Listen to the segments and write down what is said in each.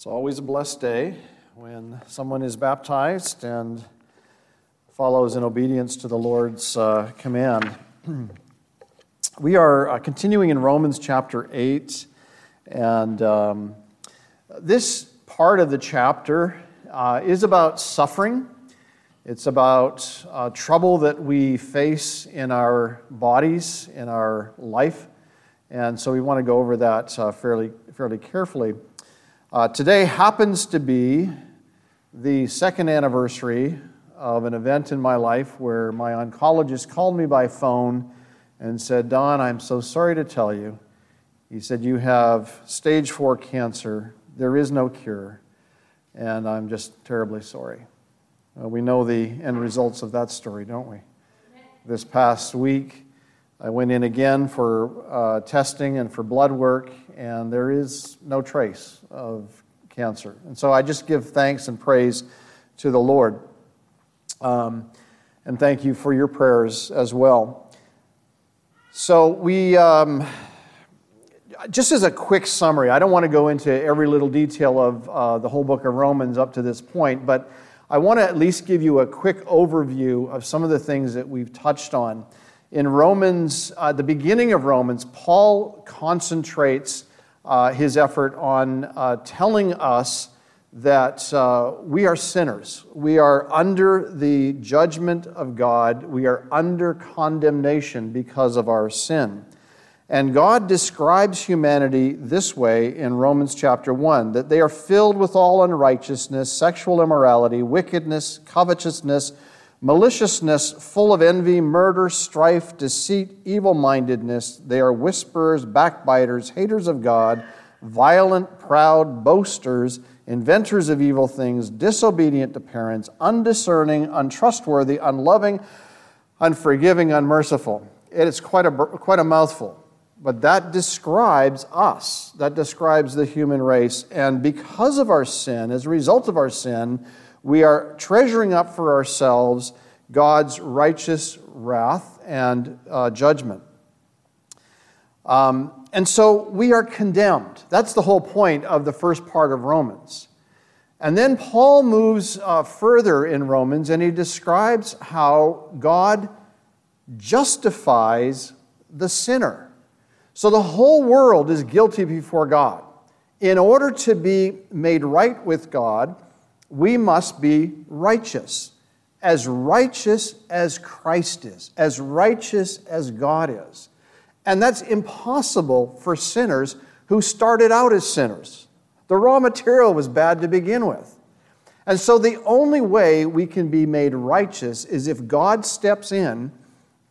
It's always a blessed day when someone is baptized and follows in obedience to the Lord's uh, command. we are uh, continuing in Romans chapter 8, and um, this part of the chapter uh, is about suffering. It's about uh, trouble that we face in our bodies, in our life. And so we want to go over that uh, fairly, fairly carefully. Uh, today happens to be the second anniversary of an event in my life where my oncologist called me by phone and said, Don, I'm so sorry to tell you. He said, You have stage four cancer. There is no cure. And I'm just terribly sorry. Uh, we know the end results of that story, don't we? This past week, I went in again for uh, testing and for blood work, and there is no trace of cancer. And so I just give thanks and praise to the Lord. Um, and thank you for your prayers as well. So, we, um, just as a quick summary, I don't want to go into every little detail of uh, the whole book of Romans up to this point, but I want to at least give you a quick overview of some of the things that we've touched on. In Romans, uh, the beginning of Romans, Paul concentrates uh, his effort on uh, telling us that uh, we are sinners. We are under the judgment of God. We are under condemnation because of our sin. And God describes humanity this way in Romans chapter 1 that they are filled with all unrighteousness, sexual immorality, wickedness, covetousness maliciousness, full of envy, murder, strife, deceit, evil mindedness. They are whisperers, backbiters, haters of God, violent, proud, boasters, inventors of evil things, disobedient to parents, undiscerning, untrustworthy, unloving, unforgiving, unmerciful. It is quite a, quite a mouthful. But that describes us. That describes the human race. And because of our sin, as a result of our sin, we are treasuring up for ourselves God's righteous wrath and uh, judgment. Um, and so we are condemned. That's the whole point of the first part of Romans. And then Paul moves uh, further in Romans and he describes how God justifies the sinner. So the whole world is guilty before God. In order to be made right with God, we must be righteous, as righteous as Christ is, as righteous as God is. And that's impossible for sinners who started out as sinners. The raw material was bad to begin with. And so the only way we can be made righteous is if God steps in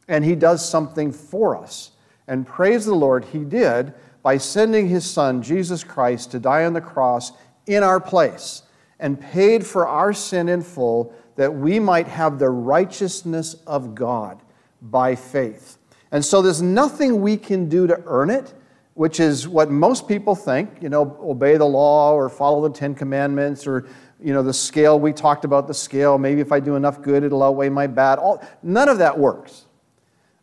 and he does something for us. And praise the Lord, he did by sending his son, Jesus Christ, to die on the cross in our place and paid for our sin in full that we might have the righteousness of God by faith. And so there's nothing we can do to earn it, which is what most people think, you know, obey the law or follow the 10 commandments or you know the scale we talked about the scale, maybe if I do enough good it'll outweigh my bad. All, none of that works.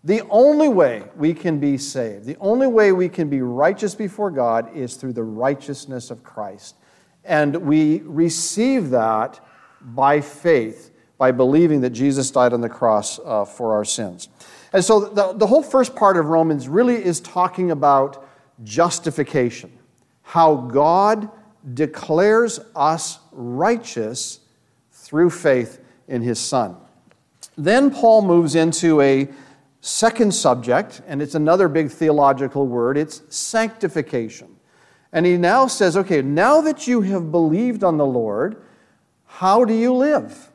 The only way we can be saved, the only way we can be righteous before God is through the righteousness of Christ. And we receive that by faith, by believing that Jesus died on the cross uh, for our sins. And so the, the whole first part of Romans really is talking about justification, how God declares us righteous through faith in his Son. Then Paul moves into a second subject, and it's another big theological word it's sanctification. And he now says, okay, now that you have believed on the Lord, how do you live?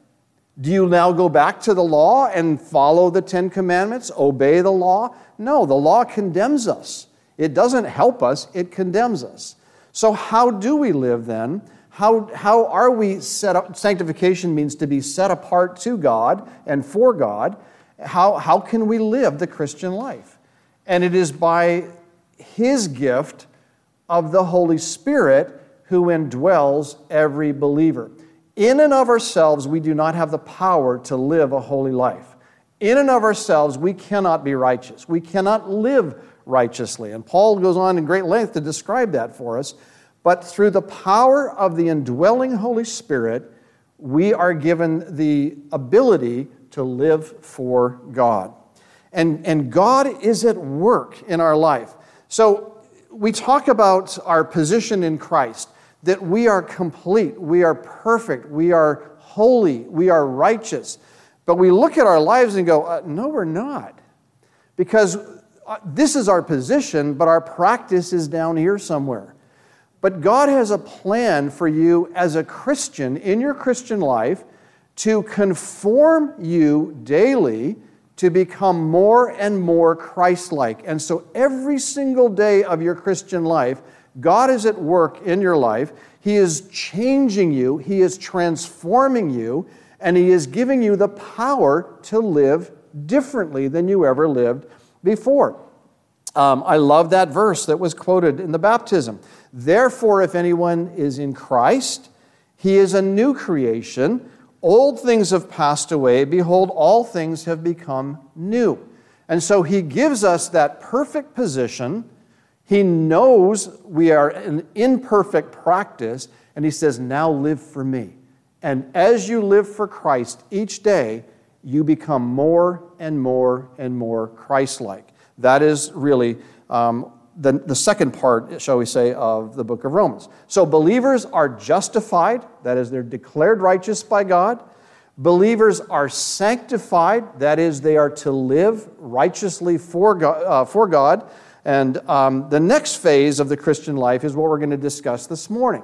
Do you now go back to the law and follow the Ten Commandments, obey the law? No, the law condemns us. It doesn't help us, it condemns us. So, how do we live then? How, how are we set up? Sanctification means to be set apart to God and for God. How, how can we live the Christian life? And it is by His gift of the Holy Spirit who indwells every believer. In and of ourselves, we do not have the power to live a holy life. In and of ourselves, we cannot be righteous. We cannot live righteously. And Paul goes on in great length to describe that for us. but through the power of the indwelling Holy Spirit, we are given the ability to live for God. And, and God is at work in our life. So we talk about our position in Christ, that we are complete, we are perfect, we are holy, we are righteous. But we look at our lives and go, uh, no, we're not. Because uh, this is our position, but our practice is down here somewhere. But God has a plan for you as a Christian in your Christian life to conform you daily to become more and more Christ like. And so every single day of your Christian life, God is at work in your life. He is changing you, He is transforming you, and He is giving you the power to live differently than you ever lived before. Um, I love that verse that was quoted in the baptism. Therefore, if anyone is in Christ, he is a new creation. Old things have passed away. Behold, all things have become new. And so he gives us that perfect position. He knows we are in imperfect practice, and he says, Now live for me. And as you live for Christ each day, you become more and more and more Christ like. That is really um, the, the second part, shall we say, of the book of Romans. So believers are justified, that is, they're declared righteous by God. Believers are sanctified, that is, they are to live righteously for God. Uh, for God. And um, the next phase of the Christian life is what we're going to discuss this morning.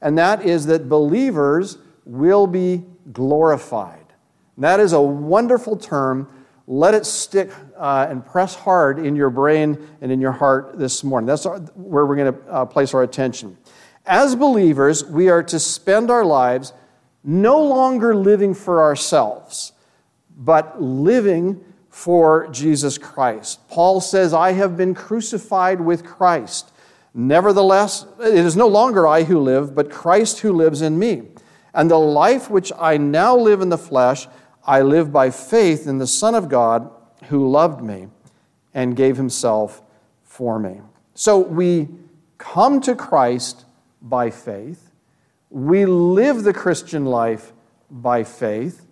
And that is that believers will be glorified. And that is a wonderful term let it stick uh, and press hard in your brain and in your heart this morning. That's our, where we're going to uh, place our attention. As believers, we are to spend our lives no longer living for ourselves, but living for Jesus Christ. Paul says, I have been crucified with Christ. Nevertheless, it is no longer I who live, but Christ who lives in me. And the life which I now live in the flesh, I live by faith in the Son of God who loved me and gave himself for me. So we come to Christ by faith. We live the Christian life by faith.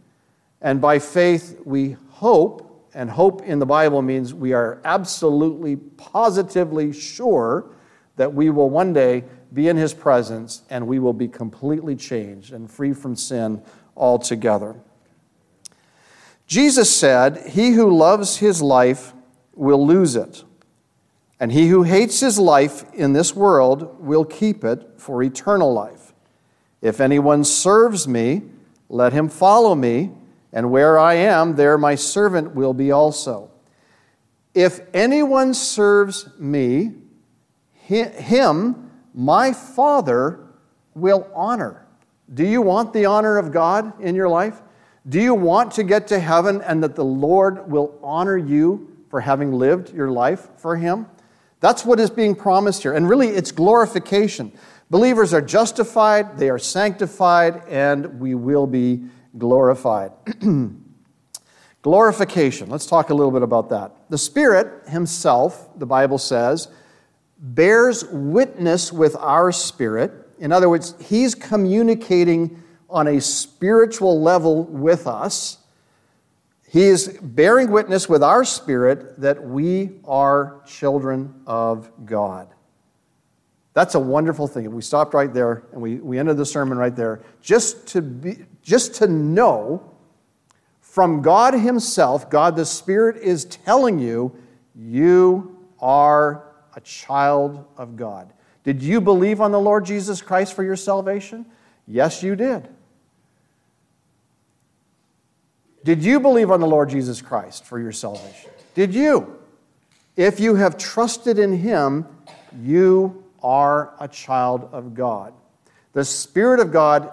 And by faith, we hope, and hope in the Bible means we are absolutely, positively sure that we will one day be in His presence and we will be completely changed and free from sin altogether. Jesus said, He who loves his life will lose it, and he who hates his life in this world will keep it for eternal life. If anyone serves me, let him follow me, and where I am, there my servant will be also. If anyone serves me, him my Father will honor. Do you want the honor of God in your life? Do you want to get to heaven and that the Lord will honor you for having lived your life for Him? That's what is being promised here. And really, it's glorification. Believers are justified, they are sanctified, and we will be glorified. Glorification. Let's talk a little bit about that. The Spirit Himself, the Bible says, bears witness with our spirit. In other words, He's communicating on a spiritual level with us. He is bearing witness with our spirit that we are children of God. That's a wonderful thing. If we stopped right there and we, we ended the sermon right there, just to, be, just to know from God Himself, God the Spirit is telling you, you are a child of God. Did you believe on the Lord Jesus Christ for your salvation? Yes, you did. Did you believe on the Lord Jesus Christ for your salvation? Did you? If you have trusted in Him, you are a child of God. The Spirit of God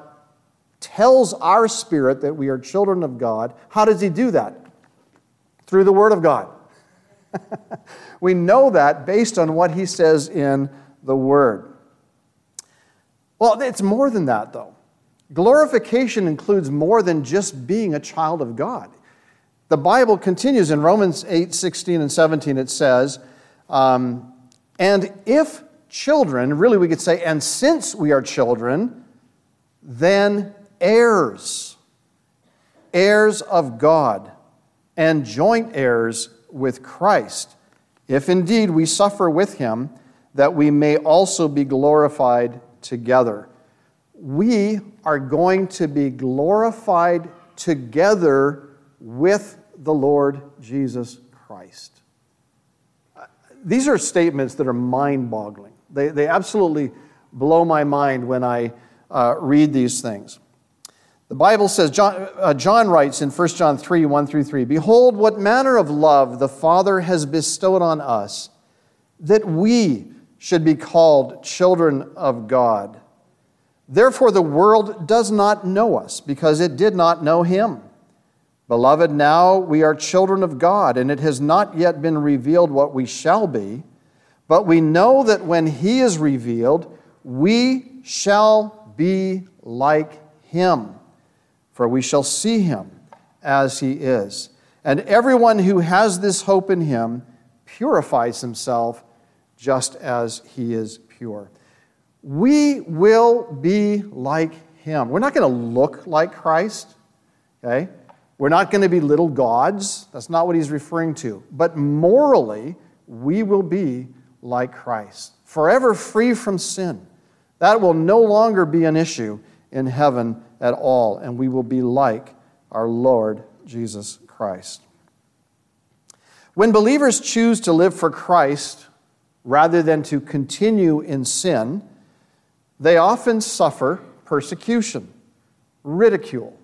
tells our spirit that we are children of God. How does He do that? Through the Word of God. we know that based on what He says in the Word. Well, it's more than that, though. Glorification includes more than just being a child of God. The Bible continues in Romans 8 16 and 17, it says, um, And if children, really we could say, and since we are children, then heirs, heirs of God, and joint heirs with Christ, if indeed we suffer with him, that we may also be glorified together. We are going to be glorified together with the Lord Jesus Christ. These are statements that are mind boggling. They, they absolutely blow my mind when I uh, read these things. The Bible says, John, uh, John writes in 1 John 3 1 through 3 Behold, what manner of love the Father has bestowed on us, that we should be called children of God. Therefore, the world does not know us, because it did not know him. Beloved, now we are children of God, and it has not yet been revealed what we shall be. But we know that when he is revealed, we shall be like him, for we shall see him as he is. And everyone who has this hope in him purifies himself just as he is pure. We will be like him. We're not going to look like Christ, okay? We're not going to be little gods. That's not what he's referring to. But morally, we will be like Christ, forever free from sin. That will no longer be an issue in heaven at all, and we will be like our Lord Jesus Christ. When believers choose to live for Christ rather than to continue in sin, they often suffer persecution, ridicule,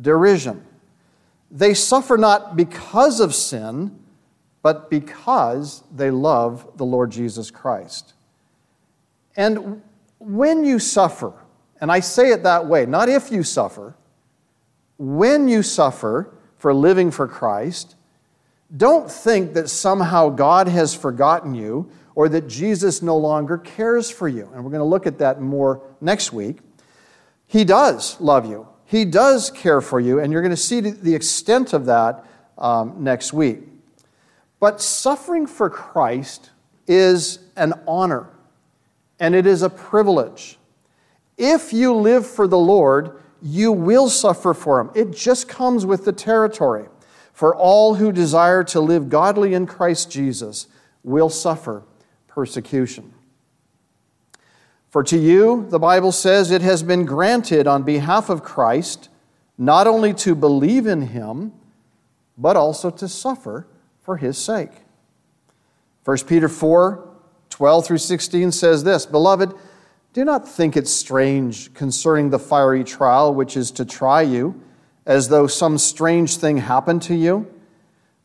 derision. They suffer not because of sin, but because they love the Lord Jesus Christ. And when you suffer, and I say it that way, not if you suffer, when you suffer for living for Christ, don't think that somehow God has forgotten you or that Jesus no longer cares for you. And we're going to look at that more next week. He does love you. He does care for you, and you're going to see the extent of that um, next week. But suffering for Christ is an honor, and it is a privilege. If you live for the Lord, you will suffer for Him. It just comes with the territory. For all who desire to live godly in Christ Jesus will suffer persecution. For to you, the Bible says, it has been granted on behalf of Christ not only to believe in him, but also to suffer for his sake. 1 Peter 4 12 through 16 says this Beloved, do not think it strange concerning the fiery trial which is to try you, as though some strange thing happened to you,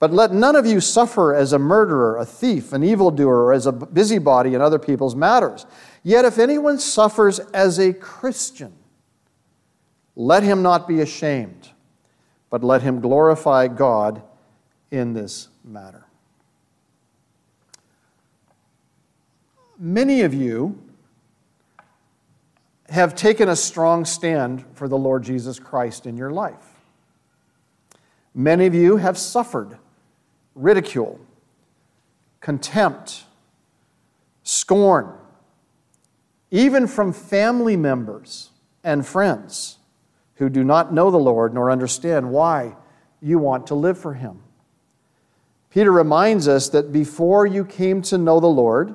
But let none of you suffer as a murderer, a thief, an evildoer, or as a busybody in other people's matters. Yet if anyone suffers as a Christian, let him not be ashamed, but let him glorify God in this matter. Many of you have taken a strong stand for the Lord Jesus Christ in your life. Many of you have suffered ridicule, contempt, scorn, even from family members and friends who do not know the Lord nor understand why you want to live for Him. Peter reminds us that before you came to know the Lord,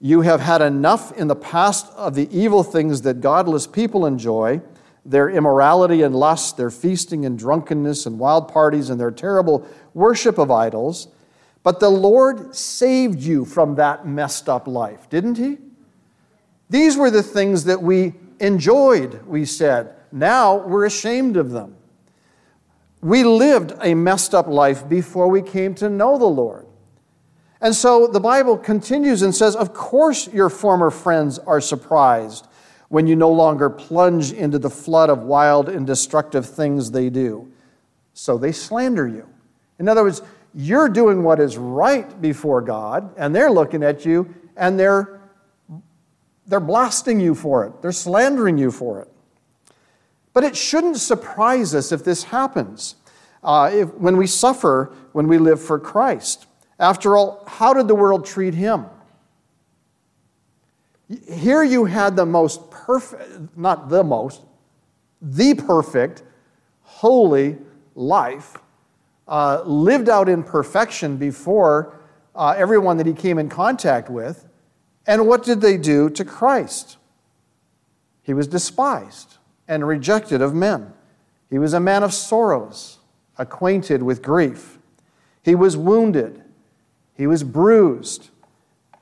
you have had enough in the past of the evil things that godless people enjoy their immorality and lust, their feasting and drunkenness and wild parties, and their terrible worship of idols. But the Lord saved you from that messed up life, didn't He? These were the things that we enjoyed, we said. Now we're ashamed of them. We lived a messed up life before we came to know the Lord. And so the Bible continues and says, Of course, your former friends are surprised when you no longer plunge into the flood of wild and destructive things they do. So they slander you. In other words, you're doing what is right before God, and they're looking at you and they're, they're blasting you for it, they're slandering you for it. But it shouldn't surprise us if this happens, uh, if, when we suffer, when we live for Christ. After all, how did the world treat him? Here you had the most perfect, not the most, the perfect, holy life, uh, lived out in perfection before uh, everyone that he came in contact with. And what did they do to Christ? He was despised and rejected of men. He was a man of sorrows, acquainted with grief. He was wounded, he was bruised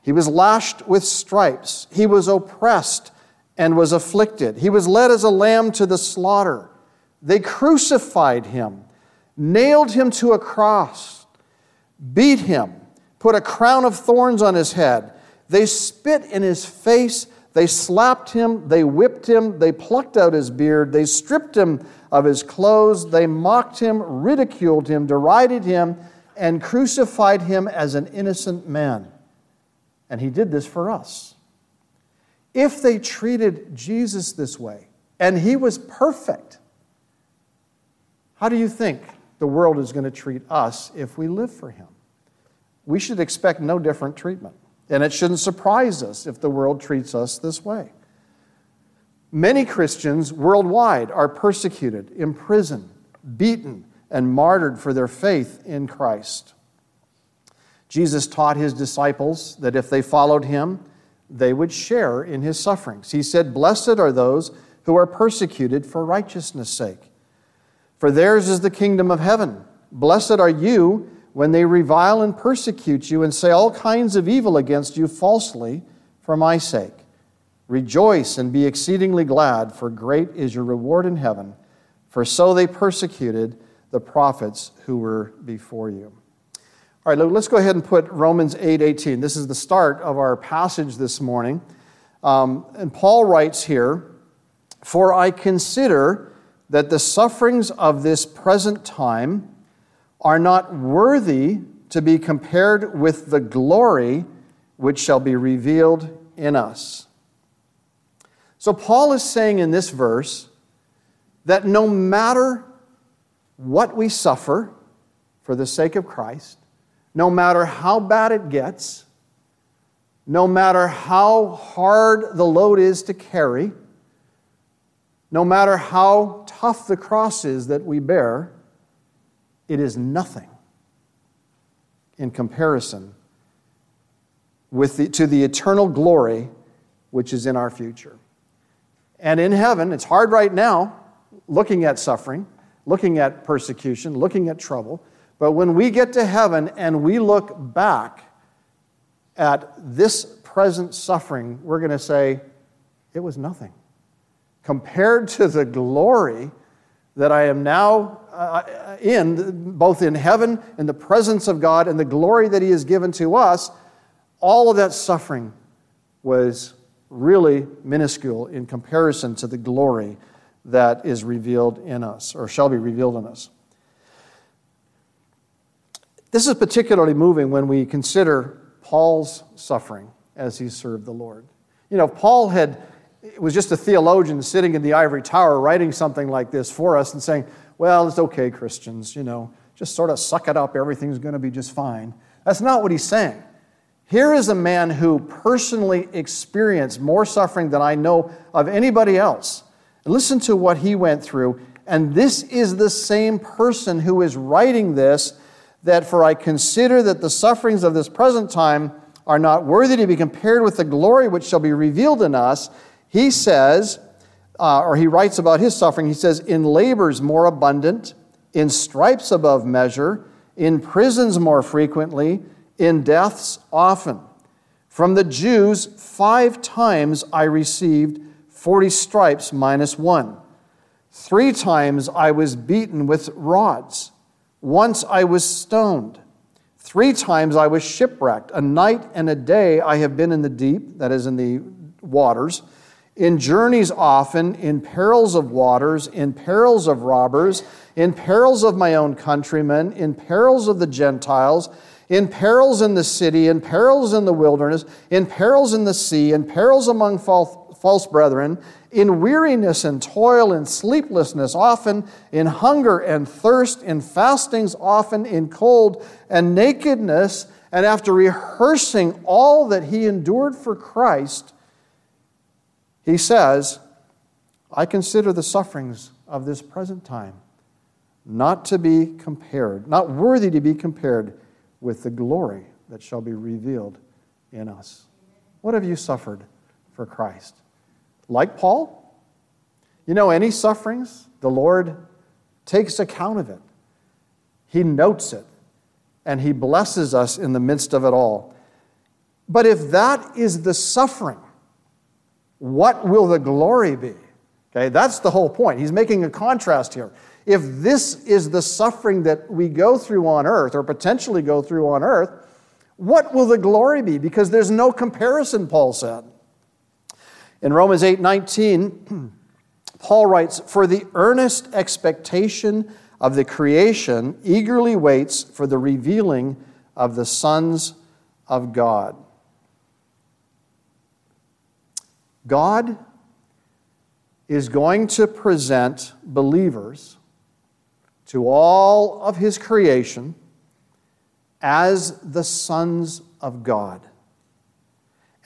he was lashed with stripes. He was oppressed and was afflicted. He was led as a lamb to the slaughter. They crucified him, nailed him to a cross, beat him, put a crown of thorns on his head. They spit in his face. They slapped him. They whipped him. They plucked out his beard. They stripped him of his clothes. They mocked him, ridiculed him, derided him, and crucified him as an innocent man. And he did this for us. If they treated Jesus this way, and he was perfect, how do you think the world is going to treat us if we live for him? We should expect no different treatment. And it shouldn't surprise us if the world treats us this way. Many Christians worldwide are persecuted, imprisoned, beaten, and martyred for their faith in Christ. Jesus taught his disciples that if they followed him, they would share in his sufferings. He said, Blessed are those who are persecuted for righteousness' sake, for theirs is the kingdom of heaven. Blessed are you when they revile and persecute you and say all kinds of evil against you falsely for my sake. Rejoice and be exceedingly glad, for great is your reward in heaven. For so they persecuted the prophets who were before you. All right, let's go ahead and put Romans 8 18. This is the start of our passage this morning. Um, and Paul writes here For I consider that the sufferings of this present time are not worthy to be compared with the glory which shall be revealed in us. So, Paul is saying in this verse that no matter what we suffer for the sake of Christ, no matter how bad it gets, no matter how hard the load is to carry, no matter how tough the cross is that we bear, it is nothing in comparison with the, to the eternal glory which is in our future. And in heaven, it's hard right now looking at suffering, looking at persecution, looking at trouble. But when we get to heaven and we look back at this present suffering, we're going to say, it was nothing. Compared to the glory that I am now uh, in, both in heaven, in the presence of God, and the glory that He has given to us, all of that suffering was really minuscule in comparison to the glory that is revealed in us, or shall be revealed in us. This is particularly moving when we consider Paul's suffering as he served the Lord. You know, Paul had was just a theologian sitting in the ivory tower writing something like this for us and saying, "Well, it's okay, Christians, you know, just sort of suck it up, everything's going to be just fine." That's not what he's saying. Here is a man who personally experienced more suffering than I know of anybody else. Listen to what he went through. And this is the same person who is writing this that for I consider that the sufferings of this present time are not worthy to be compared with the glory which shall be revealed in us, he says, uh, or he writes about his suffering, he says, in labors more abundant, in stripes above measure, in prisons more frequently, in deaths often. From the Jews, five times I received 40 stripes minus one. Three times I was beaten with rods. Once I was stoned. Three times I was shipwrecked. A night and a day I have been in the deep, that is, in the waters, in journeys often, in perils of waters, in perils of robbers, in perils of my own countrymen, in perils of the Gentiles, in perils in the city, in perils in the wilderness, in perils in the sea, in perils among false brethren, in weariness and toil, and sleeplessness, often in hunger and thirst, in fastings, often in cold and nakedness. And after rehearsing all that he endured for Christ, he says, I consider the sufferings of this present time not to be compared, not worthy to be compared with the glory that shall be revealed in us. What have you suffered for Christ? Like Paul? You know, any sufferings, the Lord takes account of it. He notes it, and He blesses us in the midst of it all. But if that is the suffering, what will the glory be? Okay, that's the whole point. He's making a contrast here. If this is the suffering that we go through on earth, or potentially go through on earth, what will the glory be? Because there's no comparison, Paul said. In Romans 8 19, Paul writes, For the earnest expectation of the creation eagerly waits for the revealing of the sons of God. God is going to present believers to all of his creation as the sons of God.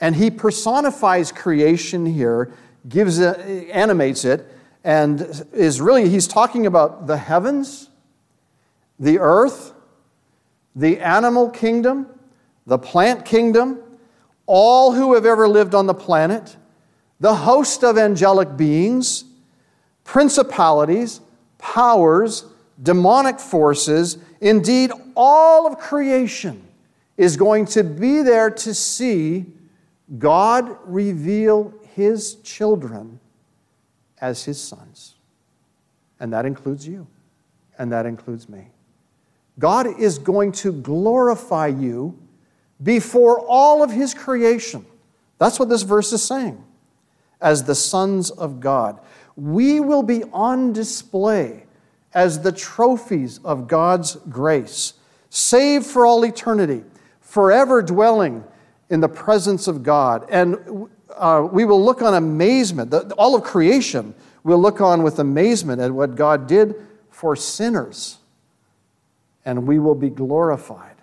And he personifies creation here, gives it, animates it, and is really, he's talking about the heavens, the earth, the animal kingdom, the plant kingdom, all who have ever lived on the planet, the host of angelic beings, principalities, powers, demonic forces, indeed, all of creation is going to be there to see God reveal his children as his sons. And that includes you, and that includes me. God is going to glorify you before all of his creation. That's what this verse is saying as the sons of God. We will be on display as the trophies of God's grace, saved for all eternity, forever dwelling in the presence of God. And uh, we will look on amazement, the, all of creation will look on with amazement at what God did for sinners, and we will be glorified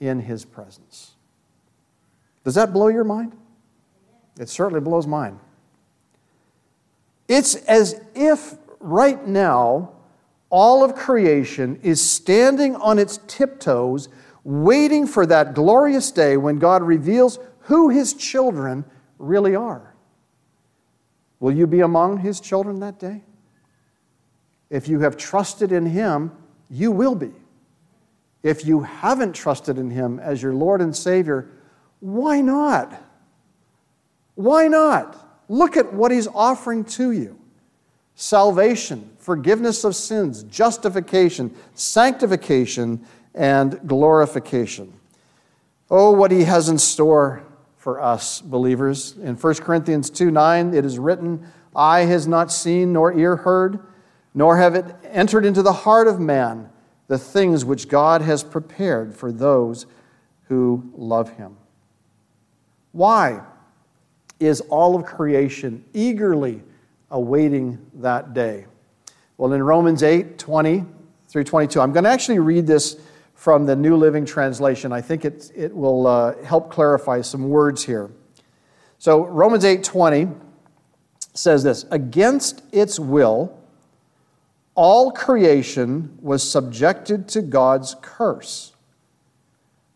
in His presence. Does that blow your mind? It certainly blows mine. It's as if right now all of creation is standing on its tiptoes, waiting for that glorious day when God reveals who his children really are. Will you be among his children that day? If you have trusted in him, you will be. If you haven't trusted in him as your Lord and Savior, why not? Why not? Look at what he's offering to you salvation, forgiveness of sins, justification, sanctification, and glorification. Oh, what he has in store for us believers. In 1 Corinthians 2 9, it is written, Eye has not seen, nor ear heard, nor have it entered into the heart of man the things which God has prepared for those who love him. Why? is all of creation eagerly awaiting that day. Well, in Romans 8 20 through 22, I'm going to actually read this from the New Living Translation. I think it, it will uh, help clarify some words here. So, Romans 8:20 says this Against its will, all creation was subjected to God's curse.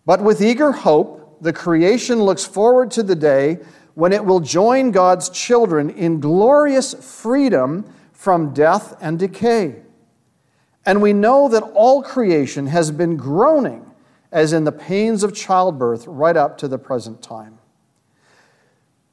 But with eager hope, the creation looks forward to the day when it will join God's children in glorious freedom from death and decay. And we know that all creation has been groaning as in the pains of childbirth right up to the present time.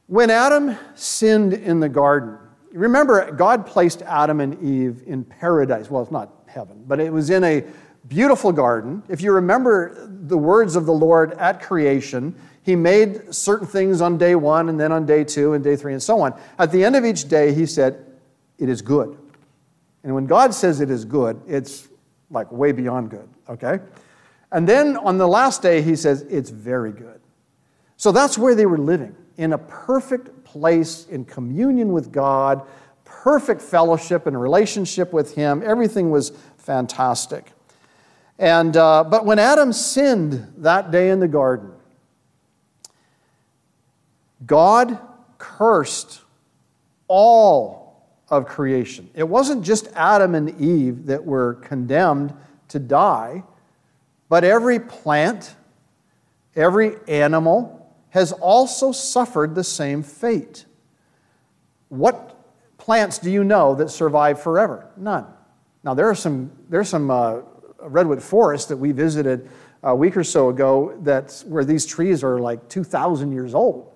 When Adam sinned in the garden, remember, God placed Adam and Eve in paradise. Well, it's not heaven, but it was in a beautiful garden. If you remember the words of the Lord at creation, He made certain things on day one, and then on day two, and day three, and so on. At the end of each day, He said, It is good. And when God says it is good, it's like way beyond good, okay? And then on the last day, He says, It's very good. So that's where they were living, in a perfect place, in communion with God, perfect fellowship and relationship with Him. Everything was fantastic. And, uh, but when Adam sinned that day in the garden, God cursed all of creation. It wasn't just Adam and Eve that were condemned to die, but every plant, every animal has also suffered the same fate. What plants do you know that survive forever? None. Now, there are some, there are some uh, redwood forests that we visited a week or so ago that's where these trees are like 2,000 years old.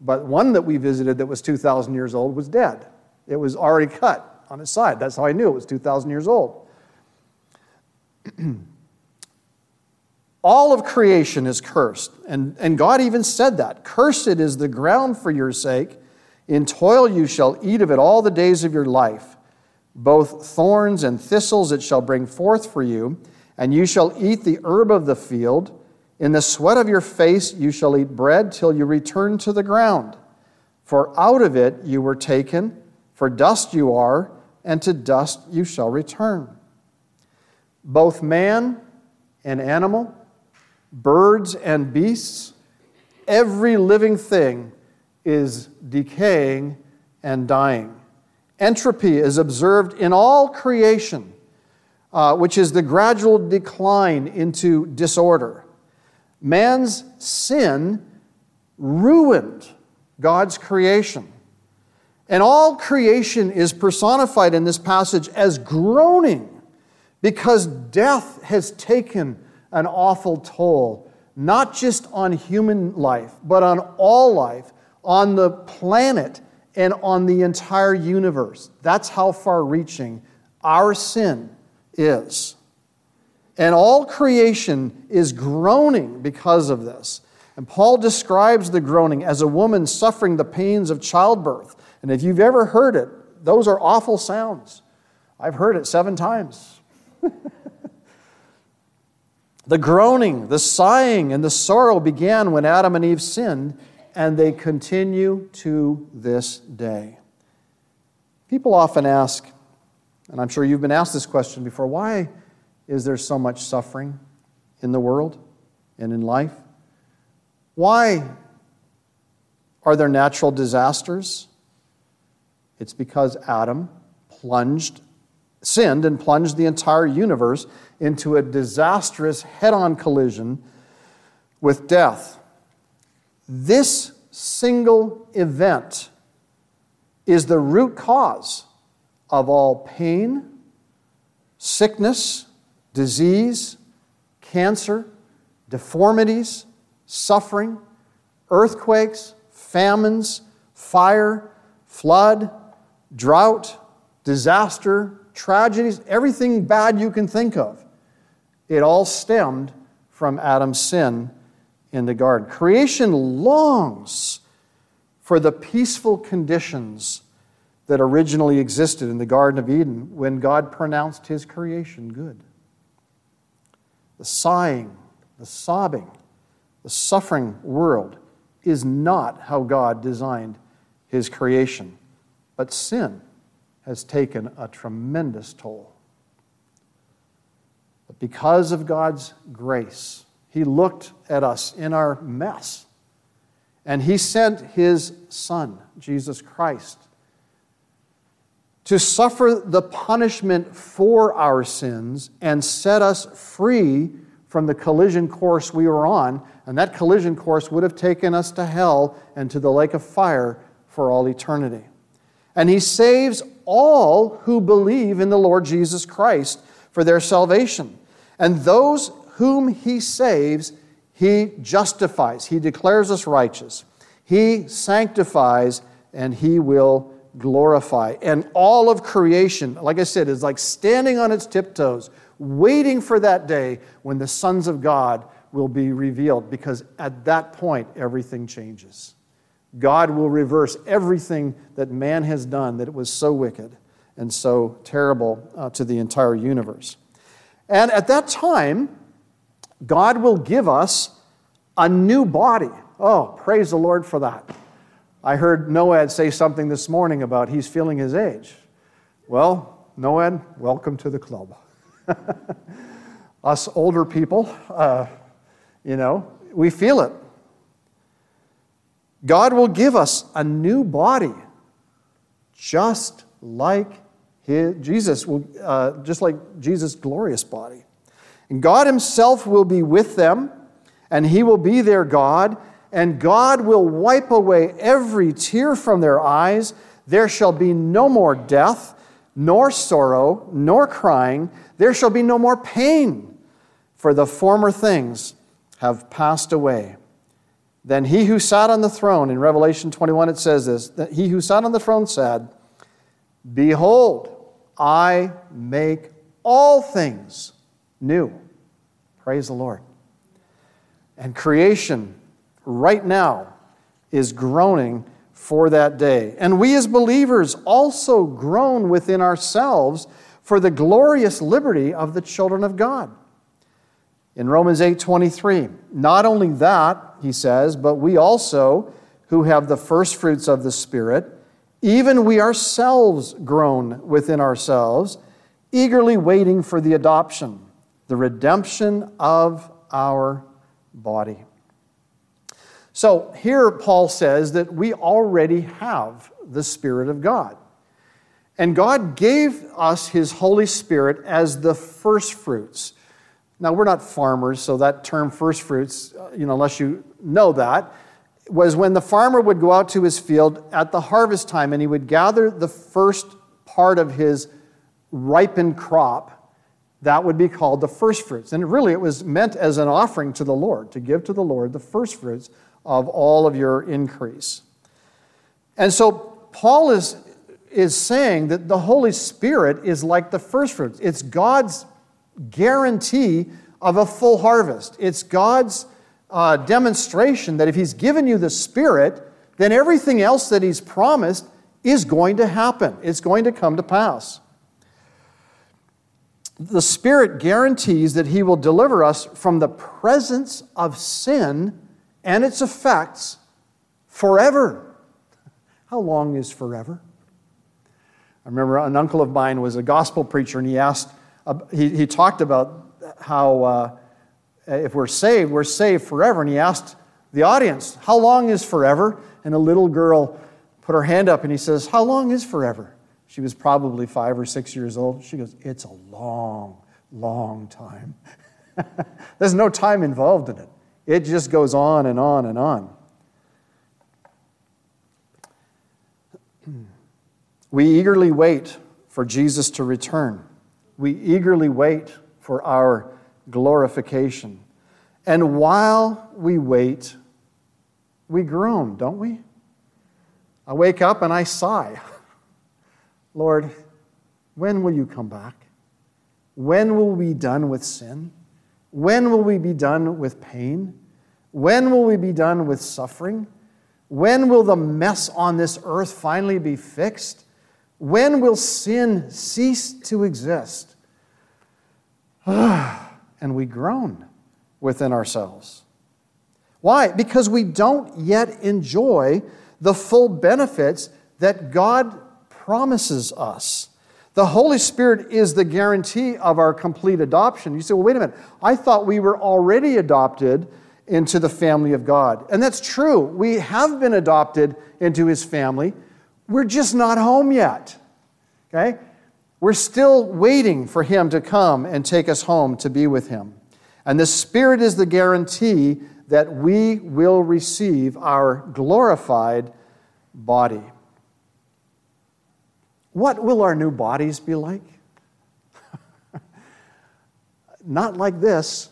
But one that we visited that was 2,000 years old was dead. It was already cut on its side. That's how I knew it was 2,000 years old. All of creation is cursed. And, and God even said that. Cursed is the ground for your sake. In toil you shall eat of it all the days of your life. Both thorns and thistles it shall bring forth for you, and you shall eat the herb of the field. In the sweat of your face you shall eat bread till you return to the ground. For out of it you were taken, for dust you are, and to dust you shall return. Both man and animal, birds and beasts, every living thing is decaying and dying. Entropy is observed in all creation, uh, which is the gradual decline into disorder. Man's sin ruined God's creation. And all creation is personified in this passage as groaning because death has taken an awful toll, not just on human life, but on all life, on the planet, and on the entire universe. That's how far reaching our sin is. And all creation is groaning because of this. And Paul describes the groaning as a woman suffering the pains of childbirth. And if you've ever heard it, those are awful sounds. I've heard it seven times. The groaning, the sighing, and the sorrow began when Adam and Eve sinned, and they continue to this day. People often ask, and I'm sure you've been asked this question before why is there so much suffering in the world and in life? Why are there natural disasters? It's because Adam plunged, sinned, and plunged the entire universe into a disastrous head on collision with death. This single event is the root cause of all pain, sickness, disease, cancer, deformities, suffering, earthquakes, famines, fire, flood, drought, disaster, tragedies, everything bad you can think of. It all stemmed from Adam's sin in the garden. Creation longs for the peaceful conditions that originally existed in the Garden of Eden when God pronounced his creation good. The sighing, the sobbing, the suffering world is not how God designed his creation, but sin has taken a tremendous toll. But because of God's grace, He looked at us in our mess and He sent His Son, Jesus Christ, to suffer the punishment for our sins and set us free from the collision course we were on. And that collision course would have taken us to hell and to the lake of fire for all eternity. And He saves all who believe in the Lord Jesus Christ for their salvation. And those whom he saves, he justifies. He declares us righteous. He sanctifies and he will glorify. And all of creation, like I said, is like standing on its tiptoes, waiting for that day when the sons of God will be revealed because at that point, everything changes. God will reverse everything that man has done that it was so wicked and so terrible uh, to the entire universe. And at that time, God will give us a new body. Oh, praise the Lord for that. I heard Noad say something this morning about he's feeling his age. Well, Noad, welcome to the club. Us older people, uh, you know, we feel it. God will give us a new body, just like his, Jesus will, uh, just like Jesus' glorious body. And God Himself will be with them, and He will be their God, and God will wipe away every tear from their eyes. There shall be no more death, nor sorrow, nor crying. There shall be no more pain, for the former things have passed away. Then he who sat on the throne, in Revelation 21 it says this, that he who sat on the throne said, Behold, I make all things new. Praise the Lord. And creation right now is groaning for that day. And we as believers also groan within ourselves for the glorious liberty of the children of God. In Romans 8:23, not only that, he says, but we also who have the first fruits of the spirit, even we ourselves groan within ourselves, eagerly waiting for the adoption the redemption of our body. So here Paul says that we already have the Spirit of God. And God gave us His Holy Spirit as the first fruits. Now, we're not farmers, so that term first fruits, uh, you know, unless you know that, was when the farmer would go out to his field at the harvest time and he would gather the first part of his ripened crop that would be called the first fruits. And really, it was meant as an offering to the Lord, to give to the Lord the first fruits of all of your increase. And so, Paul is, is saying that the Holy Spirit is like the first fruits. It's God's guarantee of a full harvest. It's God's uh, demonstration that if He's given you the Spirit, then everything else that He's promised is going to happen, it's going to come to pass the Spirit guarantees that He will deliver us from the presence of sin and its effects forever. How long is forever? I remember an uncle of mine was a gospel preacher, and he asked, he, he talked about how uh, if we're saved, we're saved forever. And he asked the audience, How long is forever? And a little girl put her hand up and he says, How long is forever? She was probably five or six years old. She goes, It's a long, long time. There's no time involved in it, it just goes on and on and on. We eagerly wait for Jesus to return. We eagerly wait for our glorification. And while we wait, we groan, don't we? I wake up and I sigh. Lord, when will you come back? When will we be done with sin? When will we be done with pain? When will we be done with suffering? When will the mess on this earth finally be fixed? When will sin cease to exist? and we groan within ourselves. Why? Because we don't yet enjoy the full benefits that God promises us. The Holy Spirit is the guarantee of our complete adoption. You say, well, wait a minute. I thought we were already adopted into the family of God. And that's true. We have been adopted into his family. We're just not home yet. Okay? We're still waiting for him to come and take us home to be with him. And the Spirit is the guarantee that we will receive our glorified body. What will our new bodies be like? Not like this.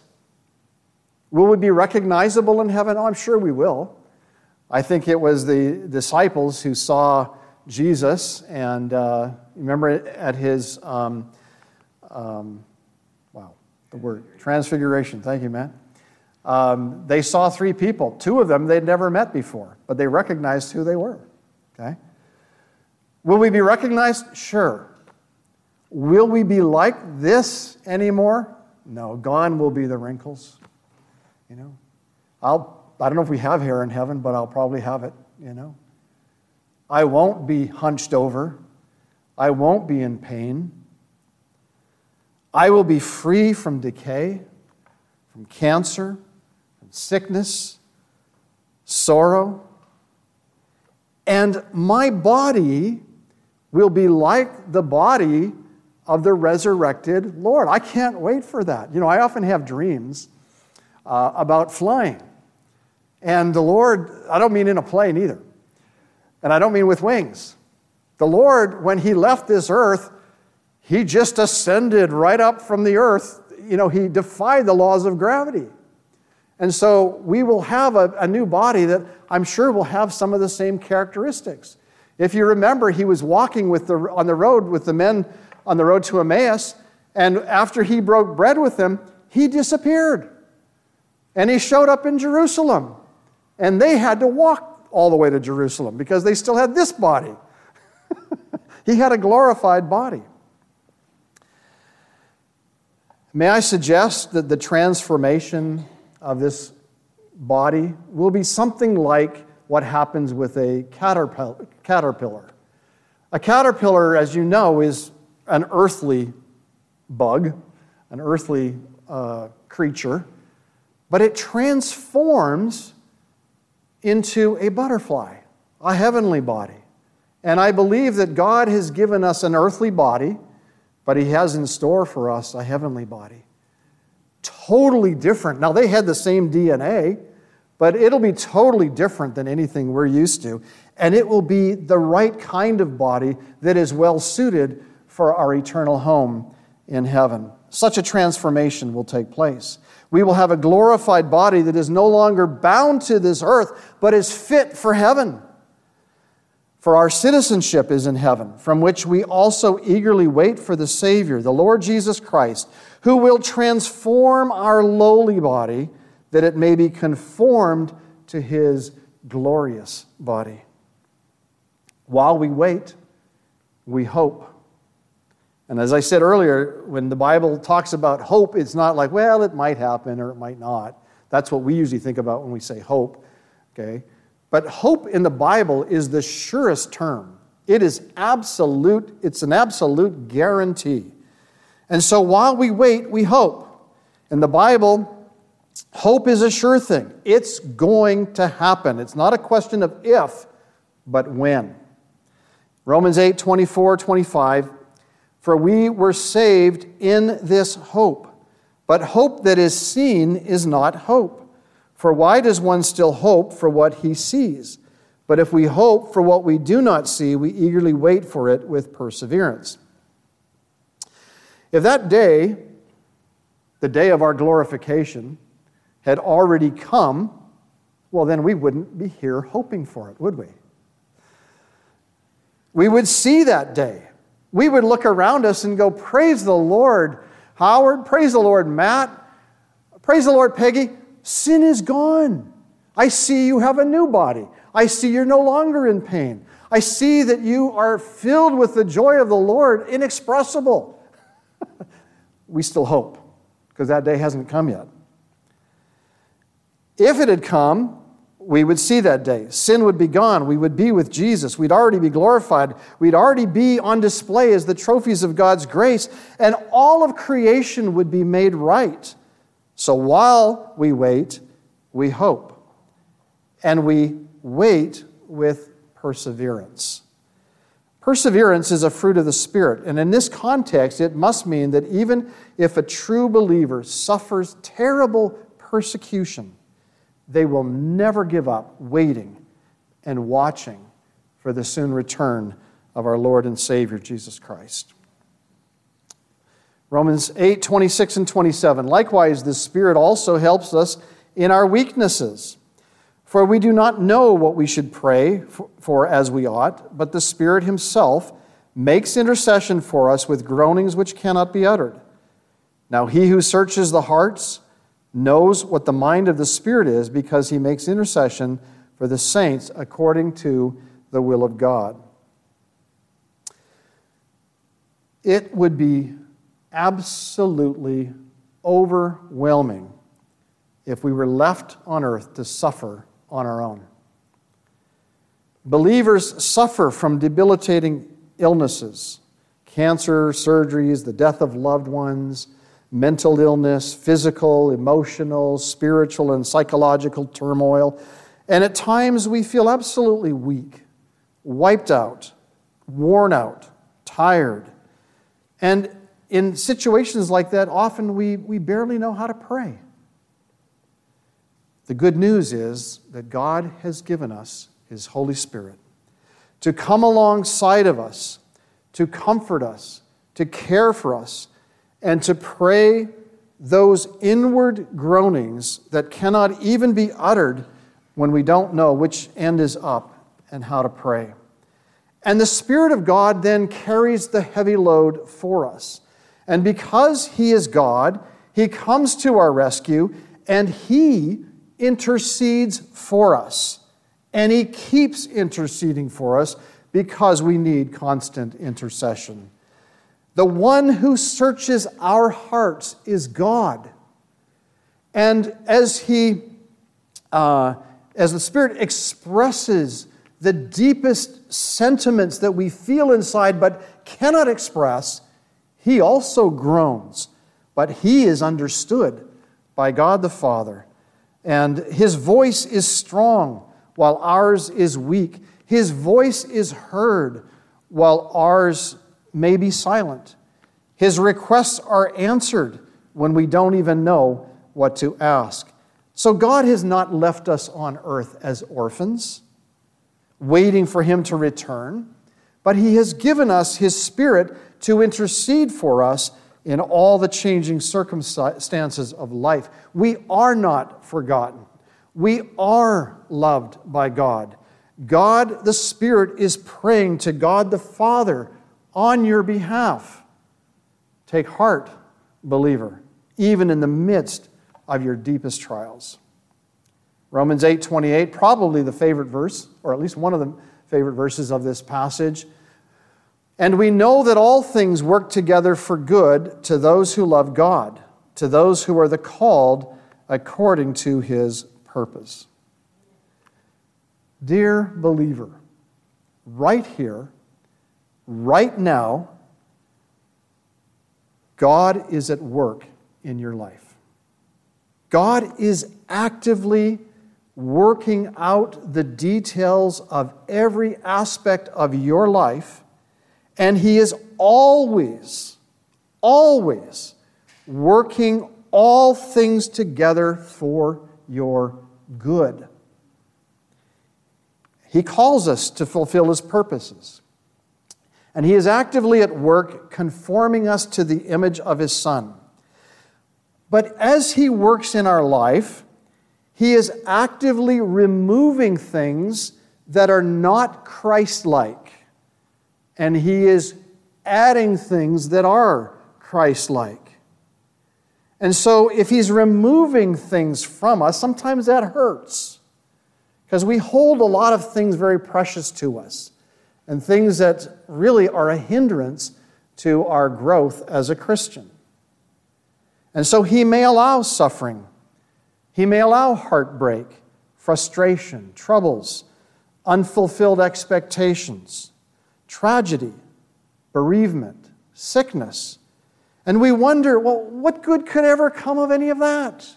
Will we be recognizable in heaven? Oh, I'm sure we will. I think it was the disciples who saw Jesus, and uh, remember at his, um, um, wow, the word, transfiguration. Thank you, Matt. Um, they saw three people. Two of them they'd never met before, but they recognized who they were. Okay? Will we be recognized? Sure. Will we be like this anymore? No. Gone will be the wrinkles. You know, I'll, I don't know if we have hair in heaven, but I'll probably have it, you know. I won't be hunched over. I won't be in pain. I will be free from decay, from cancer, from sickness, sorrow. And my body will be like the body of the resurrected Lord. I can't wait for that. You know, I often have dreams uh, about flying. And the Lord, I don't mean in a plane either, and I don't mean with wings. The Lord, when He left this earth, He just ascended right up from the earth. You know, He defied the laws of gravity. And so we will have a, a new body that I'm sure will have some of the same characteristics. If you remember, he was walking with the, on the road with the men on the road to Emmaus, and after he broke bread with them, he disappeared. And he showed up in Jerusalem. And they had to walk all the way to Jerusalem because they still had this body. he had a glorified body. May I suggest that the transformation of this body will be something like what happens with a caterpillar. A caterpillar, as you know, is an earthly bug, an earthly uh, creature, but it transforms into a butterfly, a heavenly body. And I believe that God has given us an earthly body, but He has in store for us a heavenly body. Totally different. Now, they had the same DNA, but it'll be totally different than anything we're used to. And it will be the right kind of body that is well suited for our eternal home in heaven. Such a transformation will take place. We will have a glorified body that is no longer bound to this earth, but is fit for heaven. For our citizenship is in heaven, from which we also eagerly wait for the Savior, the Lord Jesus Christ, who will transform our lowly body that it may be conformed to his glorious body. While we wait, we hope. And as I said earlier, when the Bible talks about hope, it's not like, well, it might happen or it might not. That's what we usually think about when we say hope, okay? But hope in the Bible is the surest term. It is absolute, it's an absolute guarantee. And so while we wait, we hope. In the Bible, hope is a sure thing. It's going to happen. It's not a question of if, but when. Romans 8 24, 25 for we were saved in this hope. But hope that is seen is not hope. For why does one still hope for what he sees? But if we hope for what we do not see, we eagerly wait for it with perseverance. If that day, the day of our glorification, had already come, well, then we wouldn't be here hoping for it, would we? We would see that day we would look around us and go, Praise the Lord, Howard. Praise the Lord, Matt. Praise the Lord, Peggy. Sin is gone. I see you have a new body. I see you're no longer in pain. I see that you are filled with the joy of the Lord, inexpressible. we still hope, because that day hasn't come yet. If it had come, we would see that day. Sin would be gone. We would be with Jesus. We'd already be glorified. We'd already be on display as the trophies of God's grace, and all of creation would be made right. So while we wait, we hope. And we wait with perseverance. Perseverance is a fruit of the Spirit. And in this context, it must mean that even if a true believer suffers terrible persecution, they will never give up waiting and watching for the soon return of our Lord and Savior Jesus Christ. Romans 8, 26 and 27. Likewise, the Spirit also helps us in our weaknesses. For we do not know what we should pray for as we ought, but the Spirit Himself makes intercession for us with groanings which cannot be uttered. Now, He who searches the hearts knows what the mind of the Spirit is because he makes intercession for the saints according to the will of God. It would be absolutely overwhelming if we were left on earth to suffer on our own. Believers suffer from debilitating illnesses, cancer, surgeries, the death of loved ones, mental illness, physical, emotional, spiritual, and psychological turmoil. And at times we feel absolutely weak, wiped out, worn out, tired. And in situations like that, often we, we barely know how to pray. The good news is that God has given us His Holy Spirit to come alongside of us, to comfort us, to care for us, and to pray those inward groanings that cannot even be uttered when we don't know which end is up and how to pray. And the Spirit of God then carries the heavy load for us. And because He is God, He comes to our rescue and He intercedes for us. And He keeps interceding for us because we need constant intercession. The one who searches our hearts is God. And as He, uh, as the Spirit expresses the deepest sentiments that we feel inside but cannot express, he also groans. But he is understood by God the Father. And his voice is strong while ours is weak. His voice is heard while ours may be silent. His requests are answered when we don't even know what to ask. So God has not left us on earth as orphans waiting for him to return, but he has given us his spirit to intercede for us in all the changing circumstances of life. We are not forgotten. We are loved by God. God the Spirit is praying to God the Father on your behalf. Take heart, believer, even in the midst of your deepest trials. Romans 8:28, probably the favorite verse, or at least one of the favorite verses of this passage. And we know that all things work together for good to those who love God, to those who are the called according to his purpose. Dear believer, right here, right now, God is at work in your life. God is actively working out the details of every aspect of your life, and He is always, always working all things together for your good. He calls us to fulfill His purposes. And He is actively at work conforming us to the image of His Son. But as He works in our life, he is actively removing things that are not Christ like. And he is adding things that are Christ like. And so, if he's removing things from us, sometimes that hurts. Because we hold a lot of things very precious to us and things that really are a hindrance to our growth as a Christian. And so, he may allow suffering he may allow heartbreak, frustration, troubles, unfulfilled expectations, tragedy, bereavement, sickness. And we wonder, well, what good could ever come of any of that?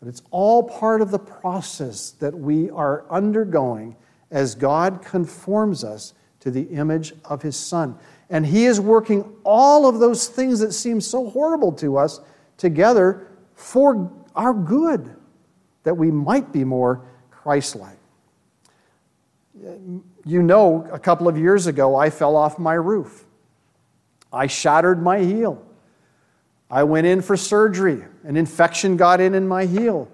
But it's all part of the process that we are undergoing as God conforms us to the image of His Son. And He is working all of those things that seem so horrible to us together for our good, that we might be more Christ like. You know, a couple of years ago, I fell off my roof. I shattered my heel. I went in for surgery. An infection got in in my heel.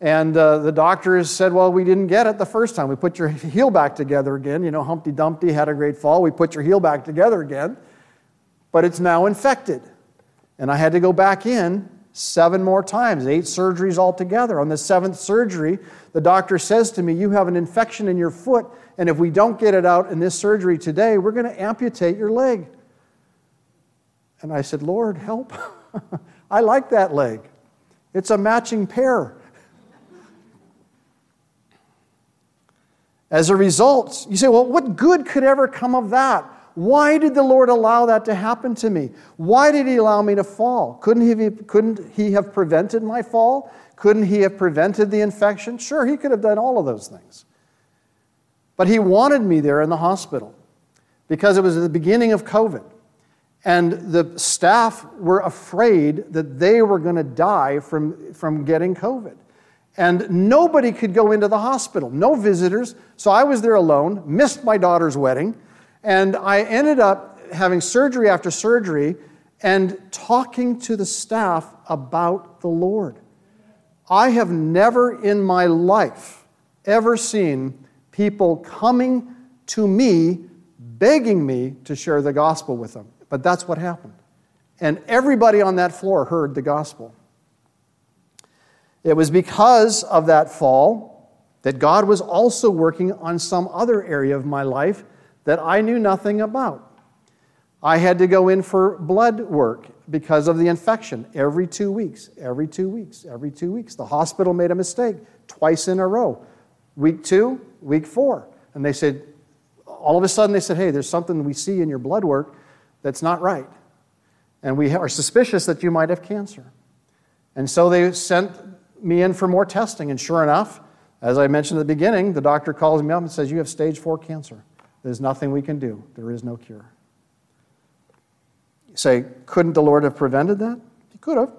And uh, the doctors said, Well, we didn't get it the first time. We put your heel back together again. You know, Humpty Dumpty had a great fall. We put your heel back together again. But it's now infected. And I had to go back in seven more times, eight surgeries altogether. On the seventh surgery, the doctor says to me, You have an infection in your foot, and if we don't get it out in this surgery today, we're going to amputate your leg. And I said, Lord, help. I like that leg. It's a matching pair. As a result, you say, well, what good could ever come of that? Why did the Lord allow that to happen to me? Why did He allow me to fall? Couldn't He, couldn't he have prevented my fall? Couldn't He have prevented the infection? Sure, He could have done all of those things. But He wanted me there in the hospital because it was the beginning of COVID. And the staff were afraid that they were going to die from, from getting COVID. And nobody could go into the hospital, no visitors. So I was there alone, missed my daughter's wedding, and I ended up having surgery after surgery and talking to the staff about the Lord. I have never in my life ever seen people coming to me begging me to share the gospel with them. But that's what happened. And everybody on that floor heard the gospel. It was because of that fall that God was also working on some other area of my life that I knew nothing about. I had to go in for blood work because of the infection every two weeks, every two weeks, every two weeks. The hospital made a mistake twice in a row. Week two, week four. And they said, all of a sudden, they said, hey, there's something we see in your blood work that's not right. And we are suspicious that you might have cancer. And so they sent me in for more testing. And sure enough, as I mentioned at the beginning, the doctor calls me up and says, You have stage four cancer. There's nothing we can do, there is no cure. You say, Couldn't the Lord have prevented that? He could have.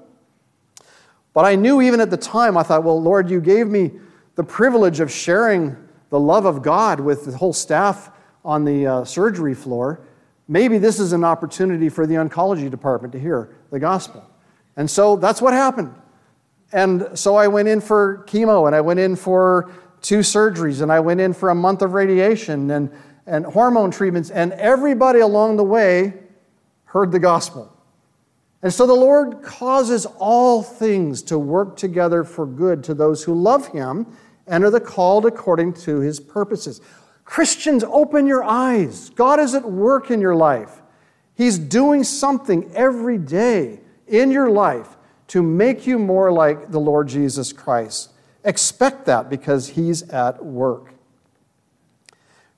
But I knew even at the time, I thought, Well, Lord, you gave me the privilege of sharing the love of God with the whole staff on the uh, surgery floor. Maybe this is an opportunity for the oncology department to hear the gospel. And so that's what happened. And so I went in for chemo and I went in for two surgeries and I went in for a month of radiation and, and hormone treatments, and everybody along the way heard the gospel. And so the Lord causes all things to work together for good to those who love Him and are the called according to His purposes. Christians, open your eyes. God is at work in your life. He's doing something every day in your life to make you more like the Lord Jesus Christ. Expect that because he's at work.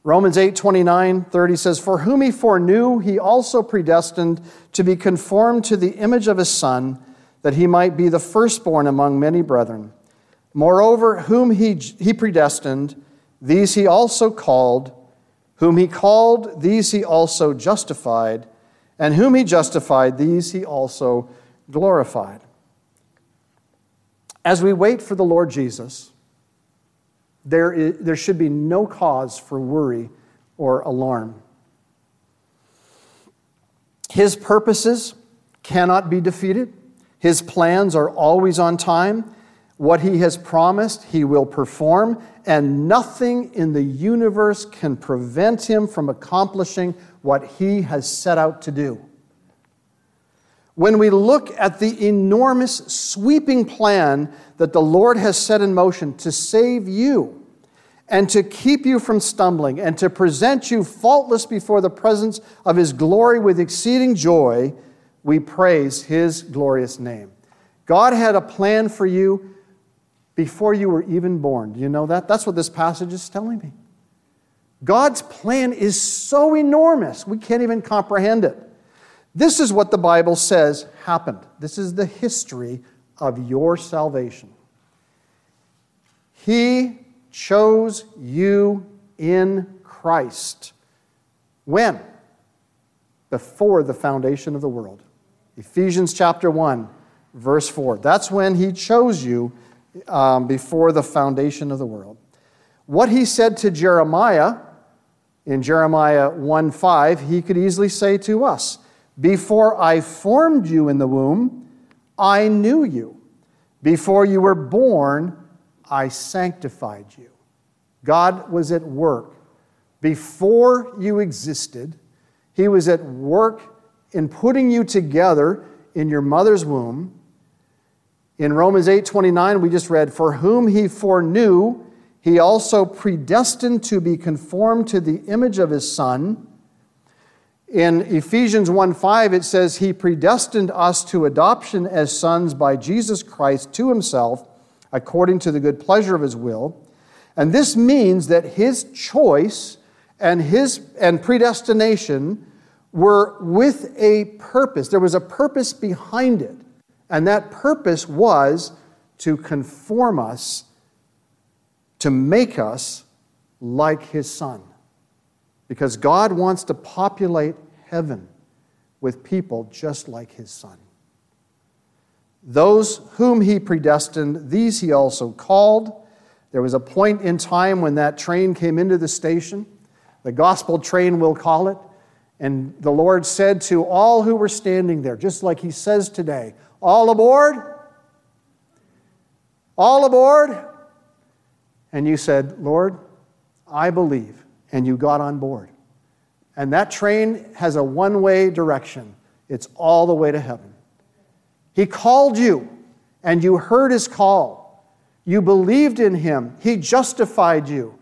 Romans 8, 29, 30 says, For whom he foreknew, he also predestined to be conformed to the image of his Son, that he might be the firstborn among many brethren. Moreover, whom he, he predestined, these he also called. Whom he called, these he also justified. And whom he justified, these he also glorified. As we wait for the Lord Jesus, there, is, there should be no cause for worry or alarm. His purposes cannot be defeated. His plans are always on time. What he has promised, he will perform, and nothing in the universe can prevent him from accomplishing what he has set out to do when we look at the enormous sweeping plan that the Lord has set in motion to save you and to keep you from stumbling and to present you faultless before the presence of His glory with exceeding joy, we praise His glorious name. God had a plan for you before you were even born. Do you know that? That's what this passage is telling me. God's plan is so enormous, we can't even comprehend it. This is what the Bible says happened. This is the history of your salvation. He chose you in Christ. When? Before the foundation of the world. Ephesians chapter 1, verse 4. That's when He chose you um, before the foundation of the world. What He said to Jeremiah in Jeremiah 1 5, He could easily say to us. Before I formed you in the womb, I knew you. Before you were born, I sanctified you. God was at work. Before you existed, He was at work in putting you together in your mother's womb. In Romans 8:29 we just read for whom he foreknew he also predestined to be conformed to the image of his son. In Ephesians 1:5 it says he predestined us to adoption as sons by Jesus Christ to himself according to the good pleasure of his will. And this means that his choice and his and predestination were with a purpose. There was a purpose behind it. And that purpose was to conform us, to make us like his son. Because God wants to populate heaven with people just like his son. Those whom he predestined, these he also called. There was a point in time when that train came into the station, the gospel train, we'll call it. And the Lord said to all who were standing there, just like he says today, All aboard? All aboard? And you said, Lord, I believe. And you got on board. And that train has a one way direction, it's all the way to heaven. He called you, and you heard his call. You believed in him, he justified you.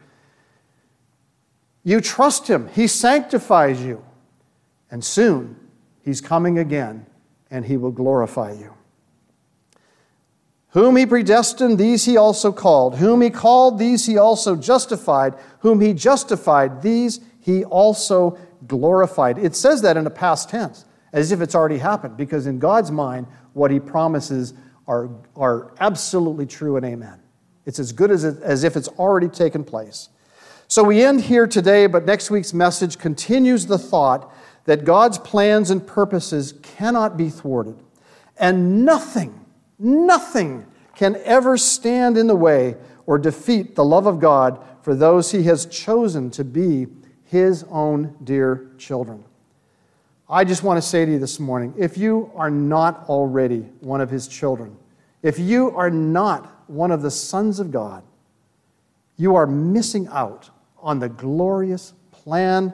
You trust him, he sanctifies you. And soon he's coming again, and he will glorify you. Whom he predestined, these he also called. Whom he called, these he also justified. Whom he justified, these he also glorified. It says that in a past tense, as if it's already happened, because in God's mind, what he promises are, are absolutely true and amen. It's as good as, it, as if it's already taken place. So we end here today, but next week's message continues the thought that God's plans and purposes cannot be thwarted, and nothing Nothing can ever stand in the way or defeat the love of God for those he has chosen to be his own dear children. I just want to say to you this morning if you are not already one of his children, if you are not one of the sons of God, you are missing out on the glorious plan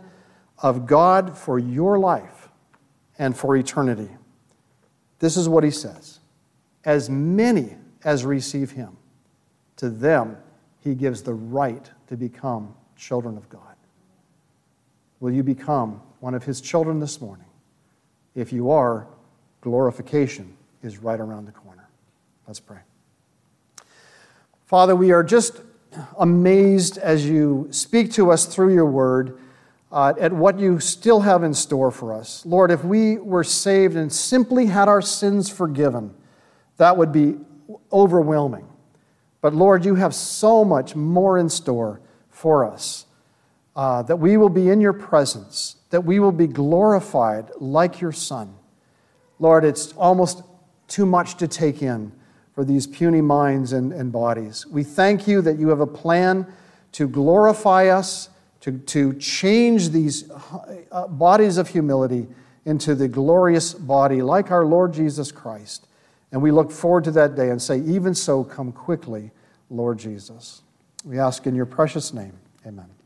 of God for your life and for eternity. This is what he says as many as receive him, to them he gives the right to become children of God. Will you become one of his children this morning? If you are, glorification is right around the corner. Let's pray. Father, we are just amazed as you speak to us through your word uh, at what you still have in store for us. Lord, if we were saved and simply had our sins forgiven, that would be overwhelming. But Lord, you have so much more in store for us uh, that we will be in your presence, that we will be glorified like your Son. Lord, it's almost too much to take in for these puny minds and, and bodies. We thank you that you have a plan to glorify us, to, to change these uh, bodies of humility into the glorious body like our Lord Jesus Christ. And we look forward to that day and say, Even so, come quickly, Lord Jesus. We ask in your precious name. Amen.